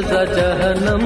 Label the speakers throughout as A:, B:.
A: جہنم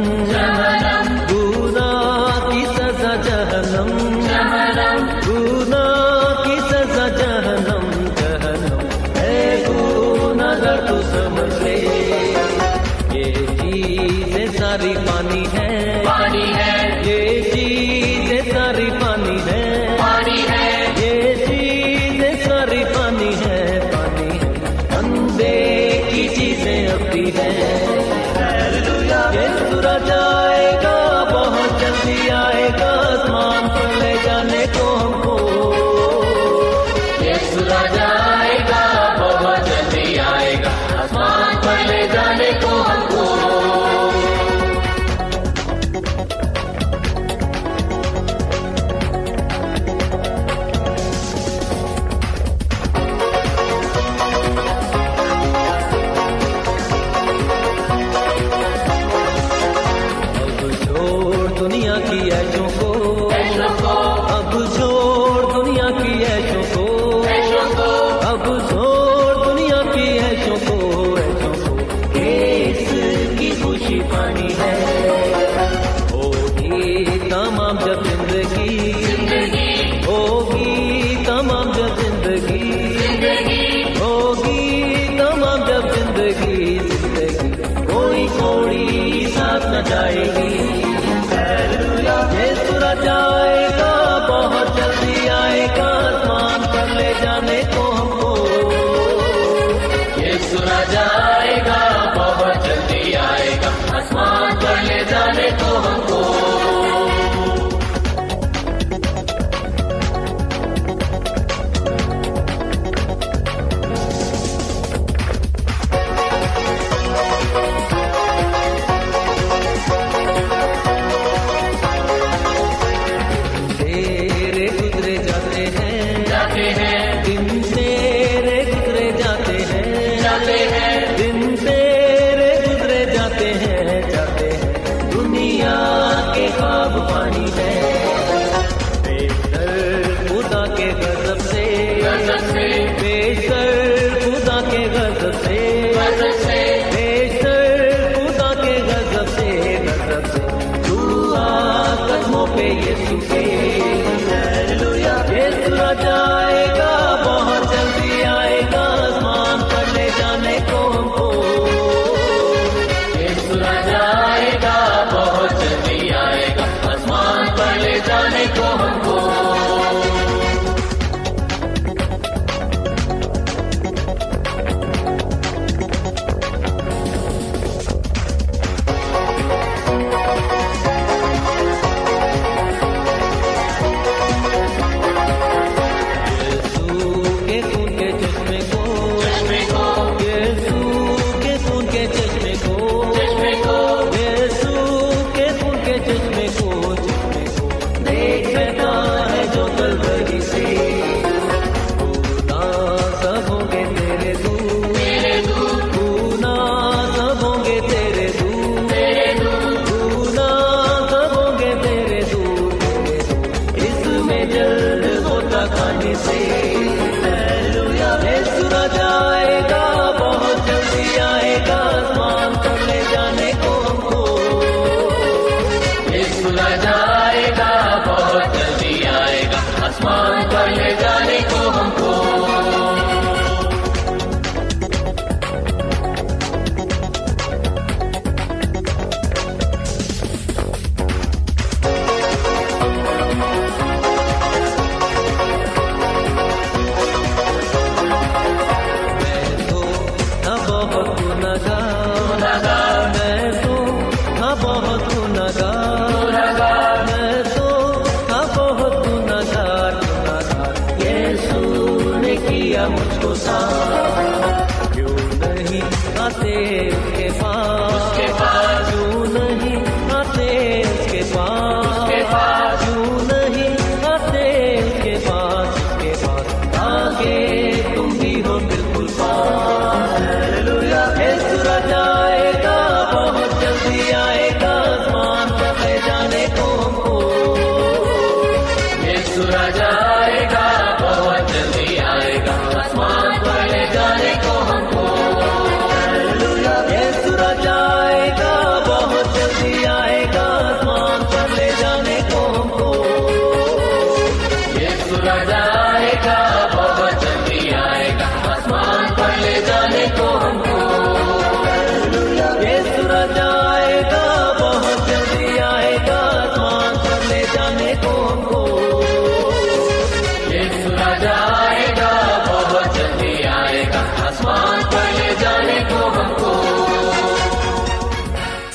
A: سورج آئے گا بہت جلدی آئے گا۔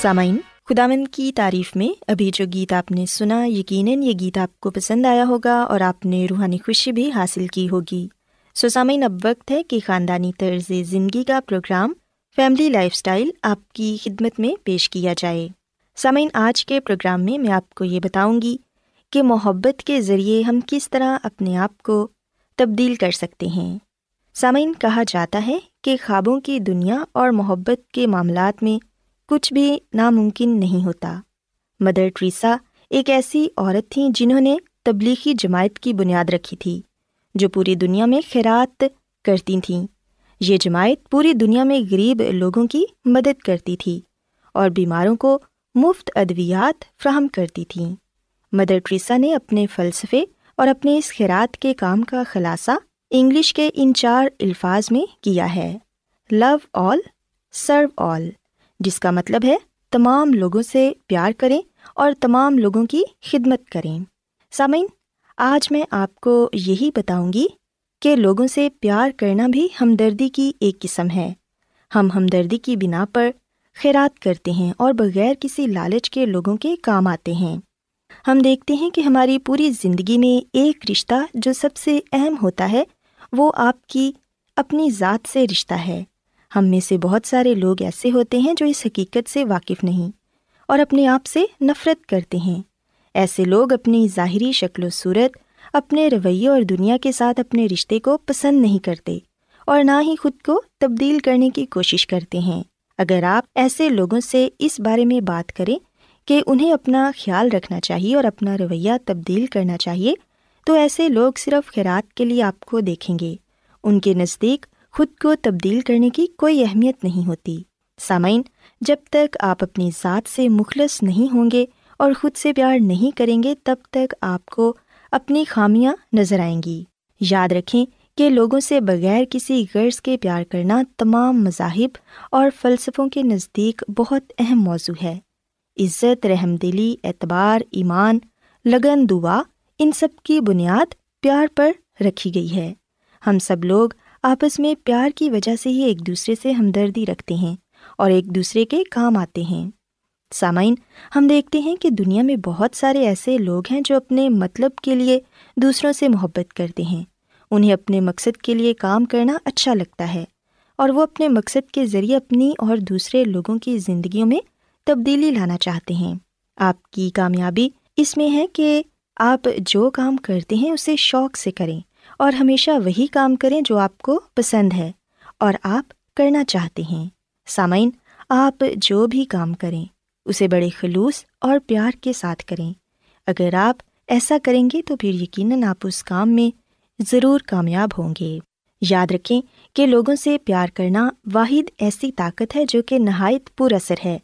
A: سامعین خدامن کی
B: تعریف میں ابھی جو گیت آپ نے سنا، یقیناً یہ گیت آپ کو
A: پسند آیا ہوگا اور آپ
B: نے روحانی
A: خوشی بھی حاصل کی ہوگی۔
B: سو سامعین،
A: اب وقت ہے کہ خاندانی طرز زندگی کا
B: پروگرام
A: فیملی لائف اسٹائل آپ کی خدمت میں پیش کیا جائے۔ سامعین، آج کے پروگرام میں میں آپ کو
B: یہ بتاؤں گی کہ محبت کے ذریعے ہم کس طرح اپنے آپ کو
A: تبدیل کر سکتے ہیں۔ سامعین، کہا جاتا ہے کہ خوابوں کی دنیا اور محبت کے معاملات میں کچھ بھی ناممکن نہیں ہوتا۔ مدر ٹریسا ایک ایسی عورت تھیں جنہوں نے تبلیغی جماعت کی بنیاد رکھی تھی جو پوری دنیا میں خیرات کرتی تھیں۔
B: یہ جماعت پوری دنیا میں غریب لوگوں کی مدد کرتی تھی اور بیماروں کو
C: مفت ادویات فراہم کرتی تھیں۔ مدر ٹریسا نے اپنے فلسفے اور اپنے اس خیرات کے کام کا خلاصہ انگلش کے ان چار الفاظ میں کیا ہے۔ لو آل، سرو آل۔ جس کا مطلب ہے تمام لوگوں سے پیار کریں اور تمام لوگوں کی خدمت کریں۔ سامعین، آج میں آپ کو یہی بتاؤں گی کہ لوگوں سے پیار کرنا بھی ہمدردی کی ایک قسم ہے۔ ہم ہمدردی کی بنا پر خیرات کرتے ہیں اور بغیر کسی لالچ کے لوگوں کے کام آتے ہیں۔ ہم دیکھتے ہیں کہ ہماری پوری زندگی میں ایک رشتہ جو سب سے اہم ہوتا ہے وہ آپ کی اپنی ذات سے رشتہ ہے۔ ہم میں سے بہت سارے لوگ ایسے ہوتے ہیں جو اس حقیقت سے واقف نہیں اور اپنے آپ سے نفرت کرتے ہیں۔ ایسے لوگ اپنی ظاہری شکل و صورت، اپنے رویے اور دنیا کے ساتھ اپنے رشتے کو پسند نہیں کرتے اور نہ ہی خود کو تبدیل کرنے کی کوشش کرتے ہیں۔ اگر آپ ایسے لوگوں سے اس بارے میں بات کریں کہ انہیں اپنا خیال رکھنا چاہیے اور اپنا رویہ تبدیل کرنا چاہیے، تو ایسے لوگ صرف خیرات کے لیے آپ کو دیکھیں گے۔ ان کے نزدیک خود کو تبدیل کرنے کی کوئی اہمیت نہیں ہوتی۔ سامعین، جب تک آپ اپنی ذات سے مخلص نہیں ہوں گے اور خود سے پیار نہیں کریں گے، تب تک آپ کو اپنی خامیاں نظر آئیں گی۔ یاد رکھیں کہ لوگوں سے بغیر کسی غرض کے پیار کرنا تمام مذاہب اور فلسفوں کے نزدیک بہت اہم موضوع ہے۔ عزت، رحم دلی، اعتبار، ایمان، لگن، دعا، ان سب کی بنیاد پیار پر رکھی گئی ہے۔ ہم سب لوگ آپس میں پیار کی وجہ سے ہی ایک دوسرے سے ہمدردی رکھتے ہیں اور ایک دوسرے کے کام آتے ہیں۔ سامعین، ہم دیکھتے ہیں کہ دنیا میں بہت سارے ایسے لوگ ہیں جو اپنے مطلب کے لیے دوسروں سے محبت کرتے ہیں۔ انہیں اپنے مقصد کے لیے کام کرنا اچھا لگتا ہے اور وہ اپنے مقصد کے ذریعے اپنی اور دوسرے لوگوں کی زندگیوں میں تبدیلی لانا چاہتے ہیں۔ آپ کی کامیابی اس میں ہے کہ آپ جو کام کرتے ہیں اسے شوق سے کریں۔ اور ہمیشہ وہی کام کریں جو آپ کو پسند ہے اور آپ کرنا چاہتے ہیں۔ سامعین، آپ جو بھی کام کریں، اسے بڑے خلوص اور پیار کے ساتھ کریں۔ اگر آپ ایسا کریں گے تو پھر یقیناً آپ اس کام میں ضرور کامیاب ہوں گے۔ یاد رکھیں کہ لوگوں سے پیار کرنا واحد ایسی طاقت ہے جو کہ نہایت پر اثر ہے۔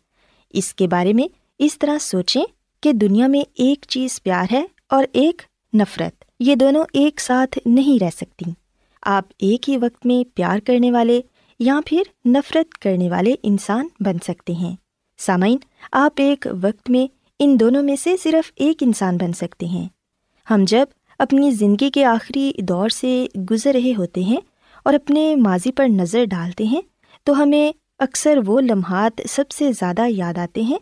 C: اس کے بارے میں اس طرح سوچیں کہ دنیا میں ایک چیز پیار ہے اور ایک نفرت۔ یہ دونوں ایک ساتھ نہیں رہ سکتی۔ آپ ایک ہی وقت میں پیار کرنے والے یا پھر نفرت کرنے والے انسان بن سکتے ہیں۔ سامعین، آپ ایک وقت میں ان دونوں میں سے صرف ایک انسان بن سکتے ہیں۔ ہم جب اپنی زندگی کے آخری دور سے گزر رہے ہوتے ہیں اور اپنے ماضی پر نظر ڈالتے ہیں، تو ہمیں اکثر وہ لمحات سب سے زیادہ یاد آتے ہیں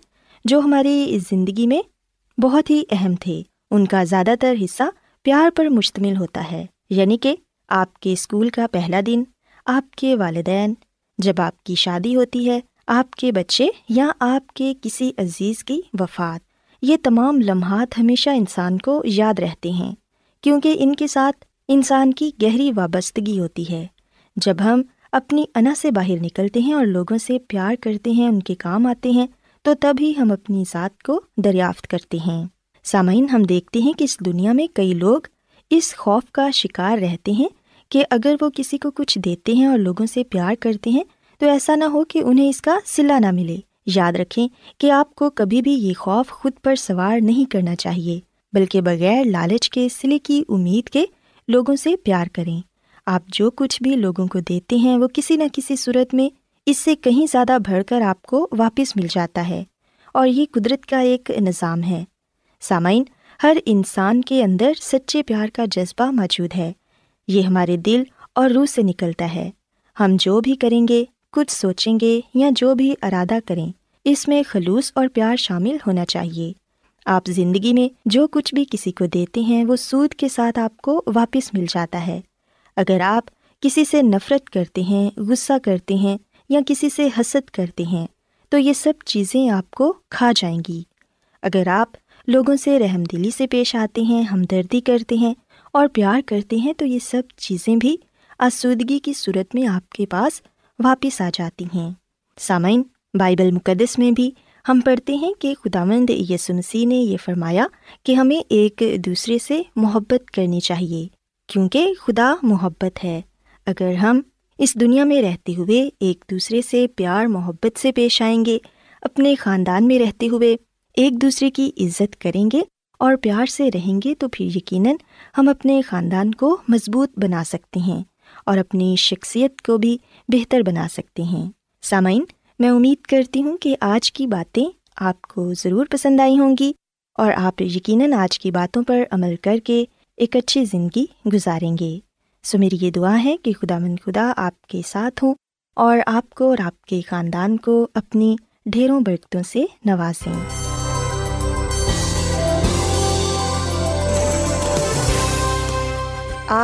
C: جو ہماری زندگی میں بہت ہی اہم تھے۔ ان کا زیادہ تر حصہ پیار پر مشتمل ہوتا ہے یعنی کہ آپ کے اسکول کا پہلا دن، آپ کے والدین، جب آپ کی شادی ہوتی ہے، آپ کے بچے یا آپ کے کسی عزیز کی وفات۔ یہ تمام لمحات ہمیشہ انسان کو یاد رہتے ہیں، کیونکہ ان کے ساتھ انسان کی گہری وابستگی ہوتی ہے۔ جب ہم اپنی انا سے باہر نکلتے ہیں اور لوگوں سے پیار کرتے ہیں، ان کے کام آتے ہیں، تو تب ہی ہم اپنی ذات کو دریافت کرتے ہیں۔ سامعین، ہم دیکھتے ہیں کہ اس دنیا میں کئی لوگ اس خوف کا شکار رہتے ہیں کہ اگر وہ کسی کو کچھ دیتے ہیں اور لوگوں سے پیار کرتے ہیں، تو ایسا نہ ہو کہ انہیں اس کا صلہ نہ ملے۔ یاد رکھیں کہ آپ کو کبھی بھی یہ خوف خود پر سوار نہیں کرنا چاہیے، بلکہ بغیر لالچ کے سلے کی امید کے لوگوں سے پیار کریں۔ آپ جو کچھ بھی لوگوں کو دیتے ہیں، وہ کسی نہ کسی صورت میں اس سے کہیں زیادہ بڑھ کر آپ کو واپس مل جاتا ہے۔ اور یہ قدرت کا ایک نظام ہے۔ سامعین، ہر انسان کے اندر سچے پیار کا جذبہ موجود ہے۔ یہ ہمارے دل اور روح سے نکلتا ہے۔ ہم جو بھی کریں گے، کچھ سوچیں گے یا جو بھی ارادہ کریں، اس میں خلوص اور پیار شامل ہونا چاہیے۔ آپ زندگی میں جو کچھ بھی کسی کو دیتے ہیں، وہ سود کے ساتھ آپ کو واپس مل جاتا ہے۔ اگر آپ کسی سے نفرت کرتے ہیں، غصہ کرتے ہیں یا کسی سے حسد کرتے ہیں، تو یہ سب چیزیں آپ کو کھا جائیں گی۔ اگر آپ لوگوں سے رحم دلی سے پیش آتے ہیں، ہمدردی کرتے ہیں اور پیار کرتے ہیں، تو یہ سب چیزیں بھی آسودگی کی صورت میں آپ کے پاس واپس آ جاتی ہیں۔ سامعین، بائبل مقدس میں بھی ہم پڑھتے ہیں کہ خدا مند مسیح نے یہ فرمایا کہ ہمیں ایک دوسرے سے محبت کرنی چاہیے، کیونکہ خدا محبت ہے۔ اگر ہم اس دنیا میں رہتے ہوئے ایک دوسرے سے پیار، محبت سے پیش آئیں گے، اپنے خاندان میں رہتے ہوئے ایک دوسرے کی عزت کریں گے اور پیار سے رہیں گے، تو پھر یقیناً ہم اپنے خاندان کو مضبوط بنا سکتے ہیں اور اپنی شخصیت کو بھی بہتر بنا سکتے ہیں۔ سامعین، میں امید کرتی ہوں کہ آج کی باتیں آپ کو ضرور پسند آئی ہوں گی اور آپ یقیناً آج کی باتوں پر عمل کر کے ایک اچھی زندگی گزاریں گے۔ سو میری یہ دعا ہے کہ خدا مند خدا آپ کے ساتھ ہوں اور آپ کو اور آپ کے خاندان کو اپنی ڈھیروں برکتوں سے نوازیں۔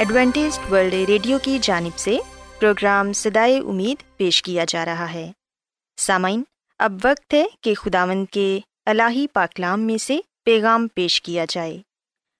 C: Adventist world radio کی جانب سے پروگرام سدائے امید پیش کیا جا رہا ہے۔ سامعین، اب وقت ہے کہ خداوند کے الہی پاکلام میں سے پیغام پیش کیا جائے۔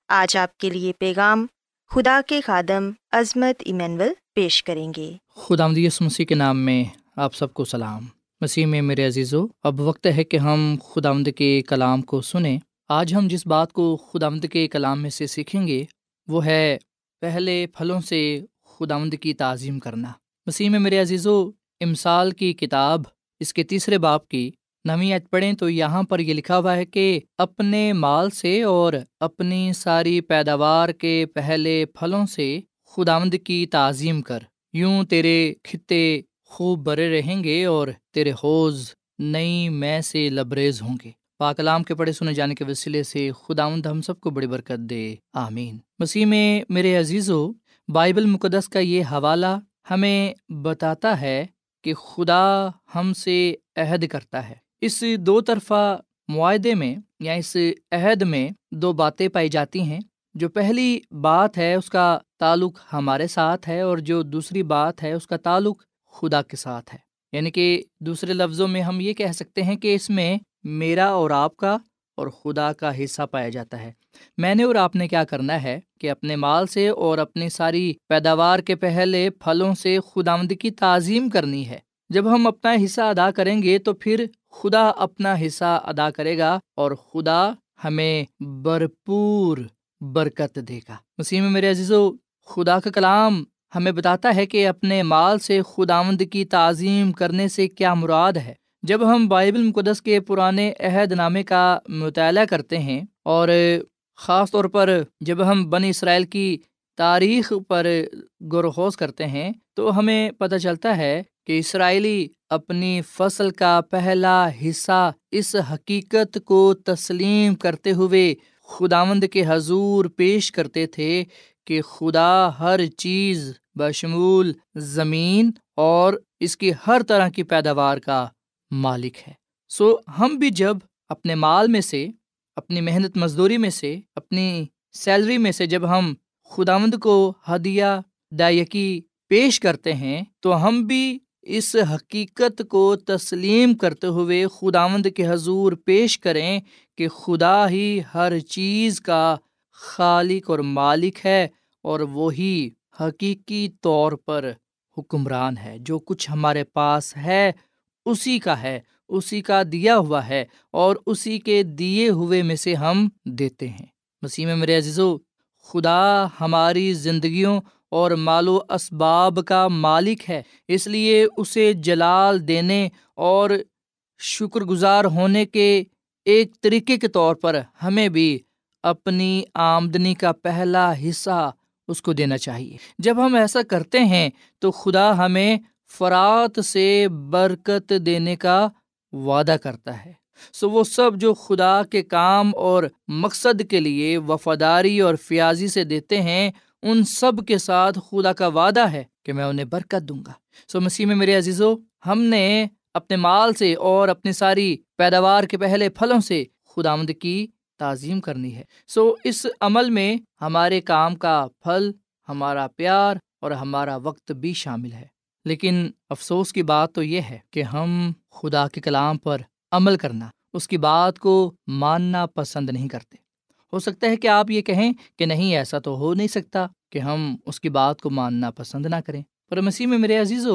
C: آج آپ کے لیے پیغام خدا کے خادم عظمت ایمینول پیش کریں گے۔
D: خدا مسیح کے نام میں آپ سب کو سلام۔ مسیح میں میرے عزیزو، اب وقت ہے کہ ہم خدا کے کلام کو سنیں۔ آج ہم جس بات کو خدا کے کلام میں سے سیکھیں گے، وہ ہے پہلے پھلوں سے خداوند کی تعظیم کرنا۔ مسیح میں میرے عزیز و امسال کی کتاب، اس کے تیسرے باپ کی نویت پڑھیں تو یہاں پر یہ لکھا ہوا ہے کہ اپنے مال سے اور اپنی ساری پیداوار کے پہلے پھلوں سے خداوند کی تعظیم کر۔ یوں تیرے خطے خوب برے رہیں گے اور تیرے حوض نئی میں سے لبریز ہوں گے۔ پاکلام کے پڑھے سنے جانے کے وسیلے سے خداوند ہم سب کو بڑی برکت دے۔ آمین۔ مسیح میں میرے عزیز و بائبل مقدس کا یہ حوالہ ہمیں بتاتا ہے کہ خدا ہم سے عہد کرتا ہے۔ اس دو طرفہ معاہدے میں، یا اس عہد میں دو باتیں پائی جاتی ہیں۔ جو پہلی بات ہے، اس کا تعلق ہمارے ساتھ ہے، اور جو دوسری بات ہے، اس کا تعلق خدا کے ساتھ ہے۔ یعنی کہ دوسرے لفظوں میں ہم یہ کہہ سکتے ہیں کہ اس میں میرا اور آپ کا اور خدا کا حصہ پایا جاتا ہے۔ میں نے اور آپ نے کیا کرنا ہے کہ اپنے مال سے اور اپنی ساری پیداوار کے پہلے پھلوں سے خدا کی تعظیم کرنی ہے۔ جب ہم اپنا حصہ ادا کریں گے تو پھر خدا اپنا حصہ ادا کرے گا اور خدا ہمیں بھرپور برکت دے گا۔ مسیح میں میرے عزیز و خدا کا کلام ہمیں بتاتا ہے کہ اپنے مال سے خداوند کی تعظیم کرنے سے کیا مراد ہے۔ جب ہم بائبل مقدس کے پرانے عہد نامے کا مطالعہ کرتے ہیں اور خاص طور پر جب ہم بن اسرائیل کی تاریخ پر غور و خوض کرتے ہیں تو ہمیں پتہ چلتا ہے کہ اسرائیلی اپنی فصل کا پہلا حصہ اس حقیقت کو تسلیم کرتے ہوئے خداوند کے حضور پیش کرتے تھے کہ خدا ہر چیز بشمول زمین اور اس کی ہر طرح کی پیداوار کا مالک ہے۔ سو ہم بھی جب اپنے مال میں سے، اپنی محنت مزدوری میں سے، اپنی سیلری میں سے جب ہم خداوند کو ہدیہ دائیکی پیش کرتے ہیں، تو ہم بھی اس حقیقت کو تسلیم کرتے ہوئے خداوند کے حضور پیش کریں کہ خدا ہی ہر چیز کا خالق اور مالک ہے اور وہی حقیقی طور پر حکمران ہے، جو کچھ ہمارے پاس ہے۔ اسی کا ہے، اسی کا دیا ہوا ہے اور اسی کے دیے ہوئے میں سے ہم دیتے ہیں۔ مسیح میں میرے عزیزو، خدا ہماری زندگیوں اور مال و اسباب کا مالک ہے، اس لیے اسے جلال دینے اور شکر گزار ہونے کے ایک طریقے کے طور پر ہمیں بھی اپنی آمدنی کا پہلا حصہ اس کو دینا چاہیے۔ جب ہم ایسا کرتے ہیں تو خدا ہمیں فرات سے برکت دینے کا وعدہ کرتا ہے۔ سو وہ سب جو خدا کے کام اور مقصد کے لیے وفاداری اور فیاضی سے دیتے ہیں، ان سب کے ساتھ خدا کا وعدہ ہے کہ میں انہیں برکت دوں گا۔ سو مسیح میں میرے عزیزو، ہم نے اپنے مال سے اور اپنی ساری پیداوار کے پہلے پھلوں سے خدا آمد کی تعظیم کرنی ہے۔ سو اس عمل میں ہمارے کام کا پھل، ہمارا پیار اور ہمارا وقت بھی شامل ہے۔ لیکن افسوس کی بات تو یہ ہے کہ ہم خدا کے کلام پر عمل کرنا، اس کی بات کو ماننا پسند نہیں کرتے۔ ہو سکتا ہے کہ آپ یہ کہیں کہ نہیں، ایسا تو ہو نہیں سکتا کہ ہم اس کی بات کو ماننا پسند نہ کریں۔ پر مسیح میں میرے عزیز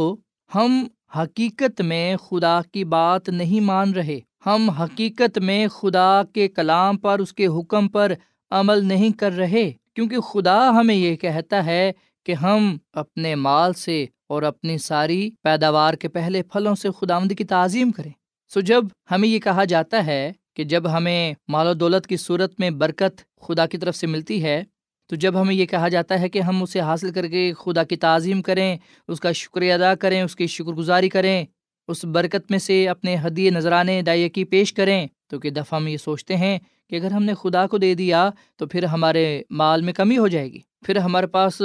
D: ہم حقیقت میں خدا کی بات نہیں مان رہے۔ ہم حقیقت میں خدا کے کلام پر، اس کے حکم پر عمل نہیں کر رہے۔ کیونکہ خدا ہمیں یہ کہتا ہے کہ ہم اپنے مال سے اور اپنی ساری پیداوار کے پہلے پھلوں سے خدا کی تعظیم کریں۔ سو جب ہمیں یہ کہا جاتا ہے کہ جب ہمیں مال و دولت کی صورت میں برکت خدا کی طرف سے ملتی ہے، تو جب ہمیں یہ کہا جاتا ہے کہ ہم اسے حاصل کر کے خدا کی تعظیم کریں، اس کا شکریہ ادا کریں، اس کی شکر گزاری کریں، اس برکت میں سے اپنے حدیے نذرانے دائیکی پیش کریں، تو کہ دفعہ ہم یہ سوچتے ہیں کہ اگر ہم نے خدا کو دے دیا تو پھر ہمارے مال میں کمی ہو جائے گی، پھر ہمارے پاس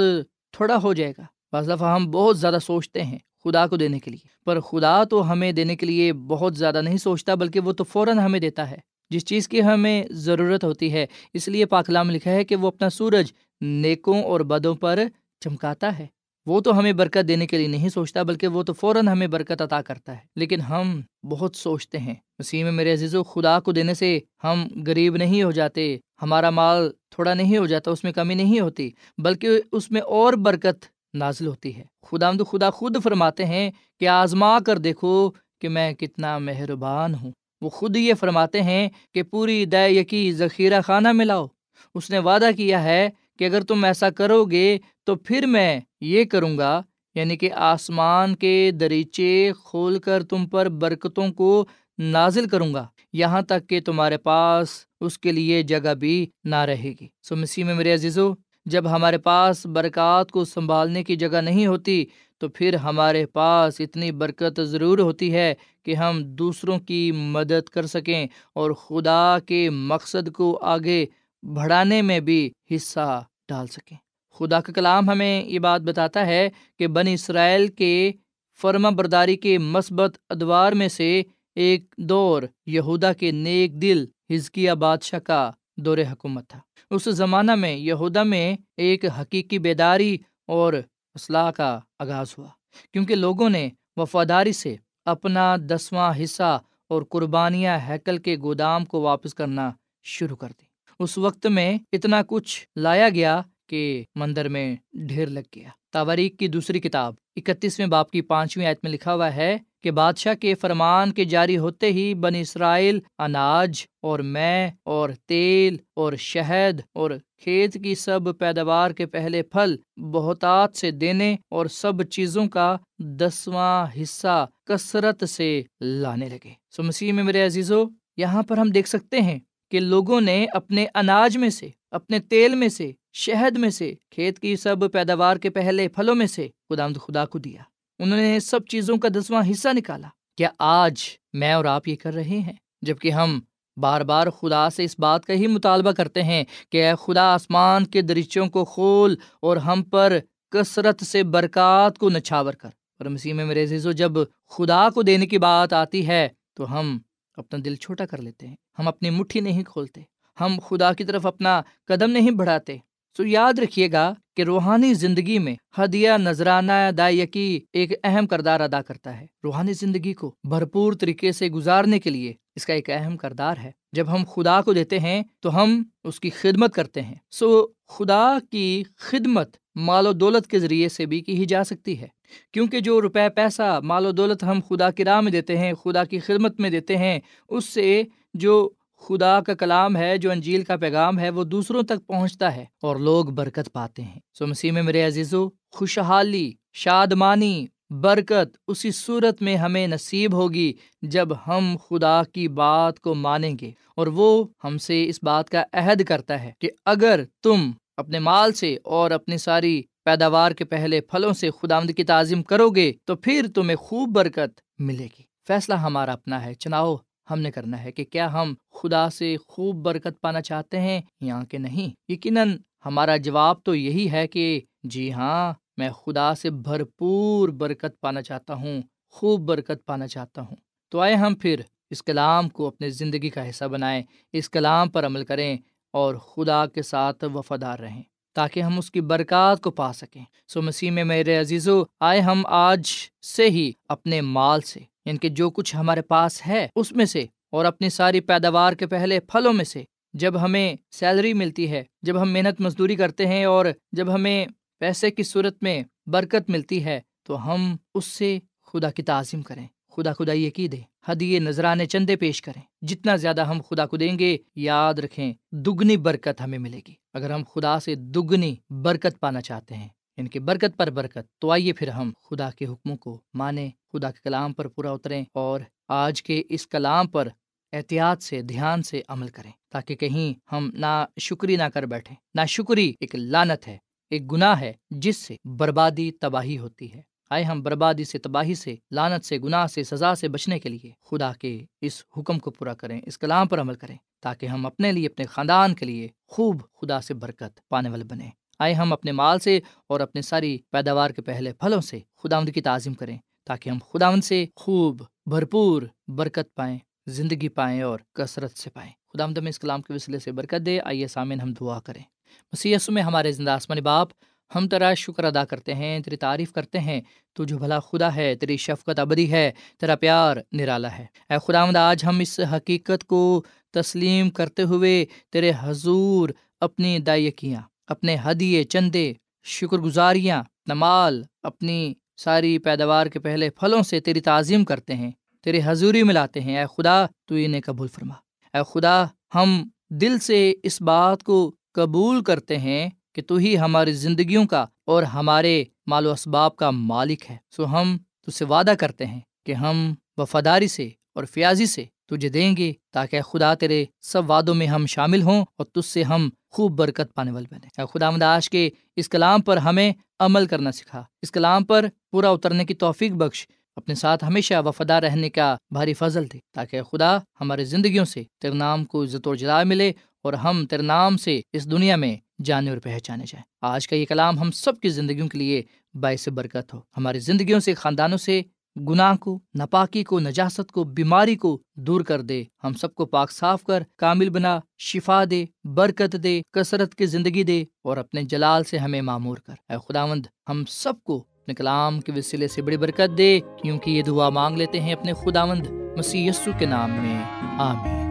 D: تھوڑا ہو جائے گا۔ بعض دفعہ ہم بہت زیادہ سوچتے ہیں خدا کو دینے کے لیے۔ پر خدا تو ہمیں دینے کے لیے بہت زیادہ نہیں سوچتا، بلکہ وہ تو فوراً ہمیں دیتا ہے۔ جس چیز کی ہمیں ضرورت ہوتی ہے، اس لیے پاکلام لکھا ہے کہ وہ اپنا سورج نیکوں اور بدوں پر چمکاتا ہے۔ وہ تو ہمیں برکت دینے کے لیے نہیں سوچتا، بلکہ وہ تو فوراً ہمیں برکت عطا کرتا ہے۔ لیکن ہم بہت سوچتے ہیں۔ مسیح میں میرے عزیز و خدا کو دینے سے ہم غریب نہیں ہو جاتے، ہمارا مال تھوڑا نہیں ہو جاتا، اس میں کمی نہیں ہوتی، بلکہ اس میں اور برکت نازل ہوتی ہے۔ خدا مد خدا خود فرماتے ہیں کہ آزما کر دیکھو کہ میں کتنا مہربان ہوں۔ وہ خود یہ فرماتے ہیں کہ پوری دے یقی ذخیرہ خانہ میں لاؤ۔ اس نے وعدہ کیا ہے کہ اگر تم ایسا کرو گے تو پھر میں یہ کروں گا یعنی کہ آسمان کے دریچے کھول کر تم پر برکتوں کو نازل کروں گا۔ یہاں تک کہ تمہارے پاس اس کے لیے جگہ بھی نہ رہے گی۔ سو مسیح میں میرے عزیزو جب ہمارے پاس برکات کو سنبھالنے کی جگہ نہیں ہوتی، تو پھر ہمارے پاس اتنی برکت ضرور ہوتی ہے کہ ہم دوسروں کی مدد کر سکیں اور خدا کے مقصد کو آگے بڑھانے میں بھی حصہ ڈال سکیں۔ خدا کا کلام ہمیں یہ بات بتاتا ہے کہ بن اسرائیل کے فرما برداری کے مثبت ادوار میں سے ایک دور یہودا کے نیک دل، ہزکیہ بادشاہ کا دور حکومت تھا۔ اس زمانہ میں یہودا میں ایک حقیقی بیداری اور اصلاح کا آغاز ہوا، کیونکہ لوگوں نے وفاداری سے اپنا دسواں حصہ اور قربانیاں ہیکل کے گودام کو واپس کرنا شروع کر دی۔ اس وقت میں اتنا کچھ لایا گیا کہ مندر میں ڈھیر لگ گیا۔ تاریخ کی دوسری کتاب اکتیسویں باپ کی پانچویں آیت میں لکھا ہوا ہے کہ بادشاہ کے فرمان کے جاری ہوتے ہی بن اسرائیل اناج اور میں اور تیل اور شہد اور کھیت کی سب پیداوار کے پہلے پھل، بہتات سے دینے اور سب چیزوں کا دسواں حصہ کثرت سے لانے لگے۔ سو مسیح میں میرے عزیزو، یہاں پر ہم دیکھ سکتے ہیں کہ لوگوں نے اپنے اناج میں سے، اپنے تیل میں سے، شہد میں سے، کھیت کی سب پیداوار کے پہلے پھلوں میں سے خدا خدا کو دیا۔ انہوں نے سب چیزوں کا دسواں حصہ نکالا۔ کیا آج میں اور آپ یہ کر رہے ہیں؟ جبکہ ہم بار بار خدا سے اس بات کا ہی مطالبہ کرتے ہیں کہ اے خدا، آسمان کے درچوں کو کھول اور ہم پر کثرت سے برکات کو نچھاور کر۔ پر مسیح میں میرے عزیز و جب خدا کو دینے کی بات آتی ہے تو ہم اپنا دل چھوٹا کر لیتے ہیں۔ ہم اپنی مٹھی نہیں کھولتے۔ ہم خدا کی طرف اپنا قدم نہیں بڑھاتے۔ سو یاد رکھیے گا کہ روحانی زندگی میں ہدیہ، نذرانہ دائیکی ایک اہم کردار ادا کرتا ہے۔ روحانی زندگی کو بھرپور طریقے سے گزارنے کے لیے اس کا ایک اہم کردار ہے۔ جب ہم خدا کو دیتے ہیں تو ہم اس کی خدمت کرتے ہیں۔ سو خدا کی خدمت مال و دولت کے ذریعے سے بھی کی ہی جا سکتی ہے۔ کیونکہ جو روپے، پیسہ، مال و دولت ہم خدا کی راہ میں دیتے ہیں، خدا کی خدمت میں دیتے ہیں، اس سے جو خدا کا کلام ہے، جو انجیل کا پیغام ہے، وہ دوسروں تک پہنچتا ہے اور لوگ برکت پاتے ہیں۔ سو مسیح میں میرے عزیزو، خوشحالی، شادمانی، برکت اسی صورت میں ہمیں نصیب ہوگی جب ہم خدا کی بات کو مانیں گے۔ اور وہ ہم سے اس بات کا عہد کرتا ہے کہ اگر تم اپنے مال سے اور اپنی ساری پیداوار کے پہلے پھلوں سے خدا کی تعظیم کرو گے، تو پھر تمہیں خوب برکت ملے گی۔ فیصلہ ہمارا اپنا ہے۔ چناؤ ہم نے کرنا ہے کہ کیا ہم خدا سے خوب برکت پانا چاہتے ہیں یا کہ نہیں؟ یقیناً ہمارا جواب تو یہی ہے کہ جی ہاں میں خدا سے بھرپور برکت پانا چاہتا ہوں، خوب برکت پانا چاہتا ہوں۔ تو آئے ہم پھر اس کلام کو اپنے زندگی کا حصہ بنائیں، اس کلام پر عمل کریں اور خدا کے ساتھ وفادار رہیں۔ تاکہ ہم اس کی برکات کو پا سکیں۔ سو مسیح میں میرے عزیزو، آئے ہم آج سے ہی اپنے مال سے یعنی کہ جو کچھ ہمارے پاس ہے، اس میں سے، اور اپنی ساری پیداوار کے پہلے پھلوں میں سے۔ جب ہمیں سیلری ملتی ہے، جب ہم محنت مزدوری کرتے ہیں، اور جب ہمیں پیسے کی صورت میں برکت ملتی ہے، تو ہم اس سے خدا کی تعظیم کریں۔ خدا خدا یہ کی حدیے نذرانے چندے پیش کریں۔ جتنا زیادہ ہم خدا کو دیں گے، یاد رکھیں، دگنی برکت ہمیں ملے گی۔ اگر ہم خدا سے دگنی برکت پانا چاہتے ہیں یعنی ان کی برکت پر برکت، تو آئیے پھر ہم خدا کے حکموں کو مانیں، خدا کے کلام پر پورا اتریں اور آج کے اس کلام پر احتیاط سے، دھیان سے عمل کریں تاکہ کہیں ہم نہ شکری نہ کر بیٹھیں۔ نہ شکری ایک لانت ہے، ایک گناہ ہے، جس سے بربادی تباہی ہوتی ہے۔ آئے ہم بربادی سے، تباہی سے لانت سے، گناہ سے، سزا سے بچنے کے لیے۔ خدا کے اس حکم کو پورا کریں، اس کلام پر عمل کریں، تاکہ ہم اپنے لیے، اپنے خاندان کے لیے خوب خدا سے برکت پانے والے بنے آئے ہم اپنے مال سے اور اپنے ساری پیداوار کے پہلے پھلوں سے خدا کی تعظیم کریں، تاکہ ہم خدا سے خوب بھرپور برکت پائیں، زندگی پائیں اور کثرت سے پائیں۔ خدا ہم اس کلام کے وسیلے سے برکت دے، آئیے سامن ہم دعا کریں۔ مسیح میں ہمارے زندہ آسمان باپ ہم تیرا شکر ادا کرتے ہیں، تیری تعریف کرتے ہیں۔ تو جو بھلا خدا ہے، تیری شفقت ابدی ہے، تیرا پیار نرالا ہے۔ اے خدا آج ہم اس حقیقت کو تسلیم کرتے ہوئے تیرے حضور اپنی دائیکیاں، اپنے ہدیے، چندے شکر گزاریاں نمال، اپنی ساری پیداوار کے پہلے پھلوں سے تیری تعظیم کرتے ہیں، تیرے حضوری میں لاتے ہیں۔ اے خدا، تو انہیں قبول فرما۔ اے خدا، ہم دل سے اس بات کو قبول کرتے ہیں کہ تو ہی ہماری زندگیوں کا اور ہمارے مال و اسباب کا مالک ہے۔ سو ہم تج سے وعدہ کرتے ہیں کہ ہم وفاداری سے اور فیاضی سے تجھے دیں گے تاکہ خدا تیرے سب وعدوں میں ہم شامل ہوں اور تج سے ہم خوب برکت پانے والے بنے۔ خدا مداش کے اس کلام پر ہمیں عمل کرنا سکھا۔ اس کلام پر پورا اترنے کی توفیق بخش۔ اپنے ساتھ ہمیشہ وفادہ رہنے کا بھاری فضل دے تاکہ خدا ہمارے زندگیوں سے تیرے نام کو عزت و جلا ملے اور ہم تیرے نام سے اس دنیا میں جانے اور پہچانے جائیں۔ آج کا یہ کلام ہم سب کی زندگیوں کے لیے باعث برکت ہو۔ ہماری زندگیوں سے، خاندانوں سے گناہ کو، ناپاکی کو، نجاست کو، بیماری کو دور کر دے۔ ہم سب کو پاک صاف کر، کامل بنا، شفا دے، برکت دے، کثرت کی زندگی دے اور اپنے جلال سے ہمیں معمور کر۔ اے خداوند، ہم سب کو اپنے کلام کے وسیلے سے بڑی برکت دے، کیونکہ یہ دعا مانگ لیتے ہیں اپنے خداوند مسیح یسو کے نام میں۔ آمین۔